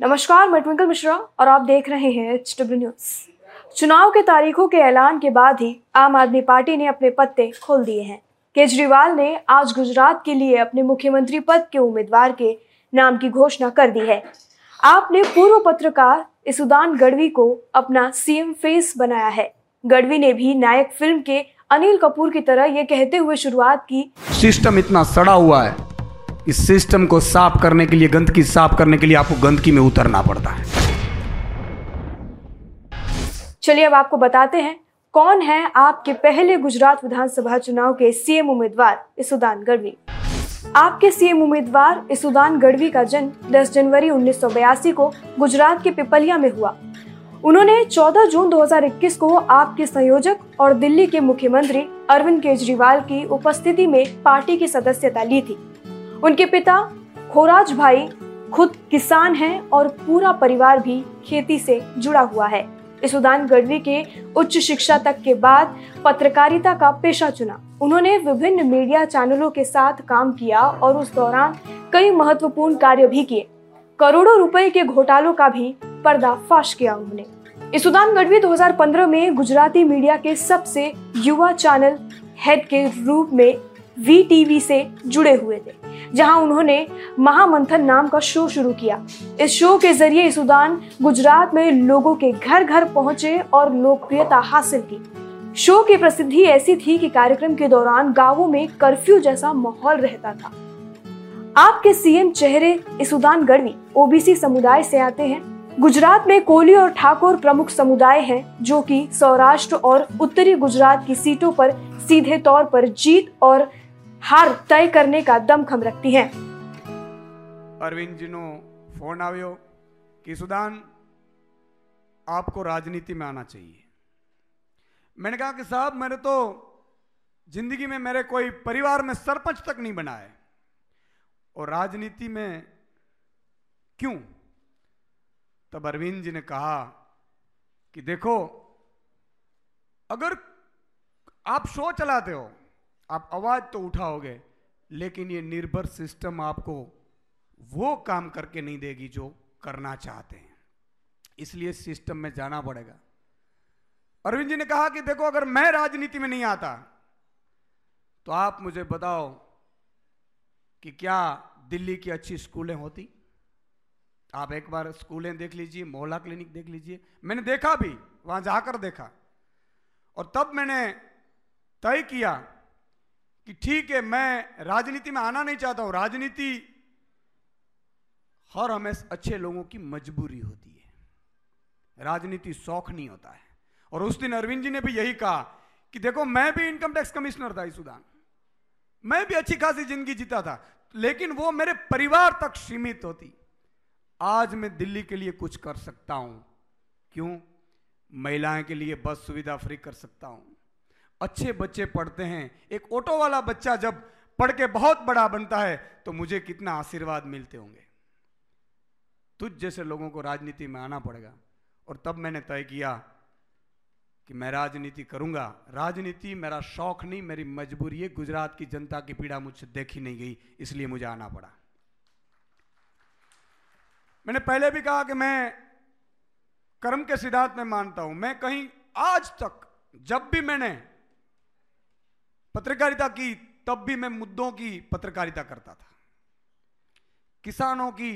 नमस्कार, मैं ट्विंकल मिश्रा और आप देख रहे हैं एच डब्ल्यू न्यूज़ चुनाव के तारीखों के ऐलान के बाद ही आम आदमी पार्टी ने अपने पत्ते खोल दिए हैं। केजरीवाल ने आज गुजरात के लिए अपने मुख्यमंत्री पद के उम्मीदवार के नाम की घोषणा कर दी है। आपने पूर्व पत्रकार इसुदान गढ़वी को अपना सीएम फेस बनाया है। गढ़वी ने भी नायक फ़िल्म के अनिल कपूर की तरह ये कहते हुए शुरुआत की, सिस्टम इतना सड़ा हुआ है। इस सिस्टम को साफ़ करने के लिए, गंदगी साफ़ करने के लिए आपको गंदगी में उतरना पड़ता है। चलिए अब आपको बताते हैं, कौन है आपके पहले गुजरात विधानसभा चुनाव के सीएम उम्मीदवार इसुदान गढ़वी? आपके सीएम उम्मीदवार इसुदान गढ़वी का जन्म 10 जनवरी 1982 को गुजरात के पिपलिया में हुआ। उन्होंने 14 जून 2021 को आपके संयोजक और दिल्ली के मुख्यमंत्री अरविंद केजरीवाल की उपस्थिति में पार्टी की सदस्यता ली थी। उनके पिता, खोराज भाई, खुद किसान हैं और पूरा परिवार भी खेती से जुड़ा हुआ है। इस उदान गढ़वी के उच्च शिक्षा तक के बाद पत्रकारिता का पेशा चुना। उन्होंने विभिन्न मीडिया चैनलों के साथ काम किया और उस दौरान कई महत्वपूर्ण कार्य भी किए। करोड़ों रुपए के घोटालों का भी पर्दाफाश किया उन्होंने। इसुदान गढ़वी 2015 में गुजराती मीडिया के सबसे युवा चैनल हेड के रूप में वी से जुड़े हुए थे। जहाँ उन्होंने महामंथन नाम का शो शुरू किया। इस शो के ज़रिए इसुदान गुजरात में लोगों के घर घर पहुँचे और लोकप्रियता हासिल की। शो की प्रसिद्धि ऐसी थी कि कार्यक्रम के दौरान गाँवों में कर्फ्यू जैसा माहौल रहता था। आपके सीएम चेहरे इसुदान गढ़वी ओबीसी समुदाय से आते हैं। गुजरात में कोली और ठाकुर प्रमुख समुदाय हैं, जो कि सौराष्ट्र और उत्तरी गुजरात की सीटों पर सीधे तौर पर जीत और હાર તય કરને કા દમખમ રખતી હૈ अरविंद जी नो फोन આવ્યો कि सुदान आपको राजनीति में आना चाहिए मैंने कहा कि साहब मैंने तो जिंदगी में मेरे कोई परिवार में सरपंच तक नहीं बना है और राजनीति में क्यों तब अरविंद जी ने कहा कि देखो अगर आप शो चलाते हो आप आवाज़ तो उठाओगे, लेकिन ये निर्भर सिस्टम आपको वो काम करके नहीं देगी जो करना चाहते हैं। इसलिए सिस्टम में जाना पड़ेगा। अरविंद जी ने कहा कि देखो, अगर मैं राजनीति में नहीं आता तो आप मुझे बताओ कि क्या दिल्ली की अच्छी स्कूलें होती? आप एक बार स्कूलें देख लीजिए, मोहल्ला क्लिनिक देख लीजिए। मैंने देखा भी, वहाँ जाकर देखा। और तब मैंने तय किया कि ठीक है, मैं राजनीति में आना नहीं चाहता हूँ। राजनीति हर हमेशा अच्छे लोगों की मजबूरी होती है। राजनीति शौक नहीं होता है। और उस दिन अरविंद जी ने भी यही कहा कि देखो, मैं भी इनकम टैक्स कमिश्नर था इस सुदान। मैं भी अच्छी खासी ज़िंदगी जीता था, लेकिन वो मेरे परिवार तक सीमित होती। आज मैं दिल्ली के लिए कुछ कर सकता हूँ। क्यों? महिलाएँ के लिए बस सुविधा फ्री कर सकता हूँ। अच्छे बच्चे पढ़ते हैं। एक ऑटो वाला बच्चा जब पढ़ के बहुत बड़ा बनता है तो मुझे कितना आशीर्वाद मिलते होंगे। तुझ जैसे लोगों को राजनीति में आना पड़ेगा। और तब मैंने तय किया कि मैं राजनीति करूँगा। राजनीति मेरा शौक नहीं, मेरी मजबूरी है। गुजरात की जनता की पीड़ा मुझसे देखी नहीं गई, इसलिए मुझे आना पड़ा। मैंने पहले भी कहा कि मैं कर्म के सिद्धांत में मानता हूँ। मैं कहीं आज तक, जब भी मैंने पत्रकारिता की, तब भी मैं मुद्दों की पत्रकारिता करता था। किसानों की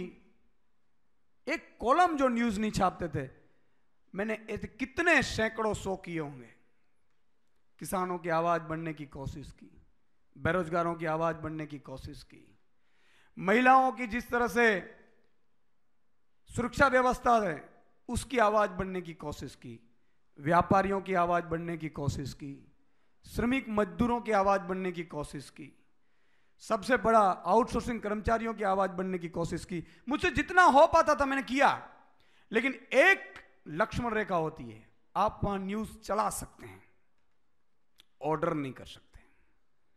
एक कॉलम जो न्यूज़ नहीं छापते थे, मैंने कितने सैकड़ों सौ किए होंगे। किसानों की आवाज़ बढ़ने की कोशिश की, बेरोजगारों की आवाज़ बढ़ने की कोशिश की, महिलाओं की जिस तरह से सुरक्षा व्यवस्था है, उसकी आवाज़ बढ़ने की कोशिश की, व्यापारियों की आवाज़ बढ़ने की कोशिश की श्रमिक मजदूरों की आवाज़ बनने की कोशिश की। सबसे बड़ा आउटसोर्सिंग कर्मचारियों की आवाज़ बनने की कोशिश की। मुझसे जितना हो पाता था मैंने किया, लेकिन एक लक्ष्मण रेखा होती है, आप वहाँ न्यूज़ चला सकते हैं, ऑर्डर नहीं कर सकते।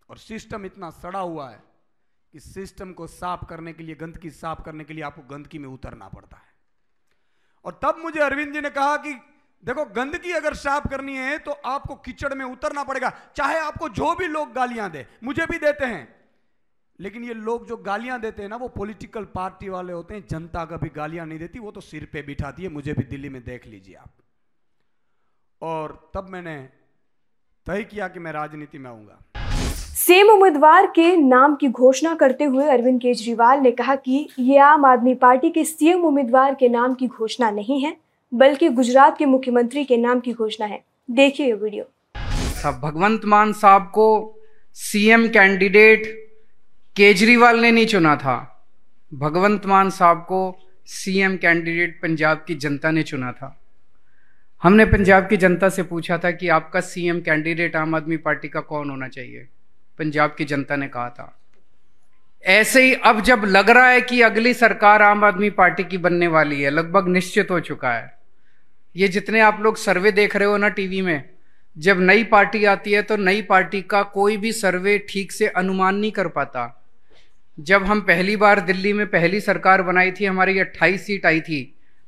और सिस्टम इतना सड़ा हुआ है कि सिस्टम को साफ़ करने के लिए, गंदगी साफ़ करने के लिए आपको गंदगी में उतरना पड़ता है। और तब मुझे अरविंद जी ने कहा कि देखो, गंदगी अगर साफ़ करनी है तो आपको कीचड़ में उतरना पड़ेगा। चाहे आपको जो भी लोग गालियाँ दे, मुझे भी देते हैं। लेकिन ये लोग जो गालियाँ देते हैं ना, वो पॉलिटिकल पार्टी वाले होते हैं। जनता कभी गालियाँ नहीं देती, वो तो सिर पे बिठाती है। मुझे भी दिल्ली में देख लीजिए आप। और तब मैंने तय किया कि मैं राजनीति में आऊँगा। सीएम उम्मीदवार के नाम की घोषणा करते हुए अरविंद केजरीवाल ने कहा कि ये आम आदमी पार्टी के सीएम उम्मीदवार के नाम की घोषणा नहीं है। बल्कि गुजरात के मुख्यमंत्री के नाम की घोषणा है। देखिए ये वीडियो। सब भगवंत मान साहब को सीएम कैंडिडेट केजरीवाल ने नहीं चुना था। भगवंत मान साहब को सीएम कैंडिडेट पंजाब की जनता ने चुना था। हमने पंजाब की जनता से पूछा था कि आपका सीएम कैंडिडेट आम आदमी पार्टी का कौन होना चाहिए। पंजाब की जनता ने कहा था। ऐसे ही अब जब लग रहा है कि अगली सरकार आम आदमी पार्टी की बनने वाली है, लगभग निश्चित हो चुका है। ये जितने आप लोग सर्वे देख रहे हो ना टीवी में, जब नई पार्टी आती है तो नई पार्टी का कोई भी सर्वे ठीक से अनुमान नहीं कर पाता। जब हम पहली बार दिल्ली में पहली सरकार बनाई थी, हमारी अट्ठाईस सीट आई थी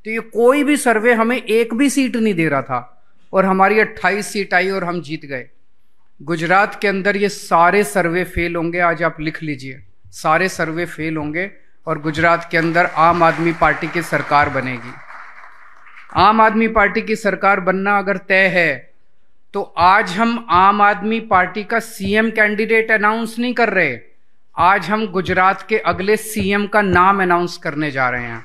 तो ये कोई भी सर्वे हमें एक भी सीट नहीं दे रहा था और हमारी अट्ठाईस सीट आई और हम जीत गए। गुजरात के अंदर ये सारे सर्वे फेल होंगे, आज आप लिख लीजिए। सारे सर्वे फेल होंगे और गुजरात के अंदर आम आदमी पार्टी की सरकार बनेगी। आम आदमी पार्टी की सरकार बनना अगर तय है तो आज हम आम आदमी पार्टी का सीएम कैंडिडेट अनाउंस नहीं कर रहे, आज हम गुजरात के अगले सीएम का नाम अनाउंस करने जा रहे हैं।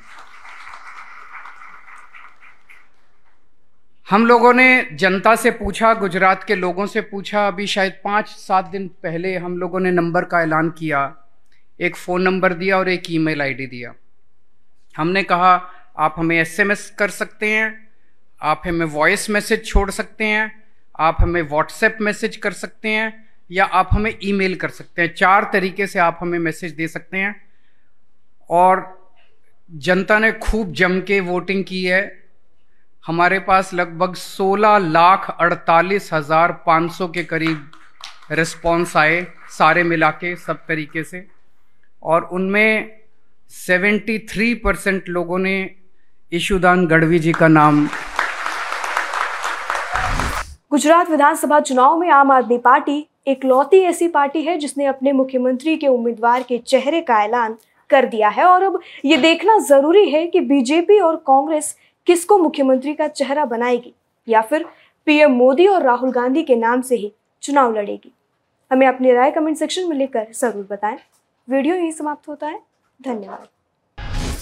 हम लोगों ने जनता से पूछा, गुजरात के लोगों से पूछा, अभी शायद पाँच सात दिन पहले हम लोगों ने नंबर का ऐलान किया, एक फ़ोन नंबर दिया और एक ईमेल आईडी दिया। हमने कहा आप हमें एसएमएस कर सकते हैं, आप हमें वॉइस मैसेज छोड़ सकते हैं, आप हमें व्हाट्सएप मैसेज कर सकते हैं, या आप हमें ईमेल कर सकते हैं। चार तरीके से आप हमें मैसेज दे सकते हैं। और जनता ने खूब जम के वोटिंग की है। हमारे पास लगभग 16 लाख अड़तालीस हज़ार पाँच सौ के करीब रिस्पॉन्स आए, सारे मिला के, सब तरीके से। और उनमें 73 परसेंट लोगों ने ईशुदान गढ़वी जी का नाम। गुजरात विधानसभा चुनाव में आम आदमी पार्टी एक लौती ऐसी पार्टी है जिसने अपने मुख्यमंत्री के उम्मीदवार के चेहरे का ऐलान कर दिया है। और अब ये देखना ज़रूरी है कि बीजेपी और कांग्रेस किसको मुख्यमंत्री का चेहरा बनाएगी या फिर पीएम मोदी और राहुल गांधी के नाम से ही चुनाव लड़ेगी। हमें अपनी राय कमेंट सेक्शन में लिखकर ज़रूर बताएँ। वीडियो यही समाप्त होता है। धन्यवाद।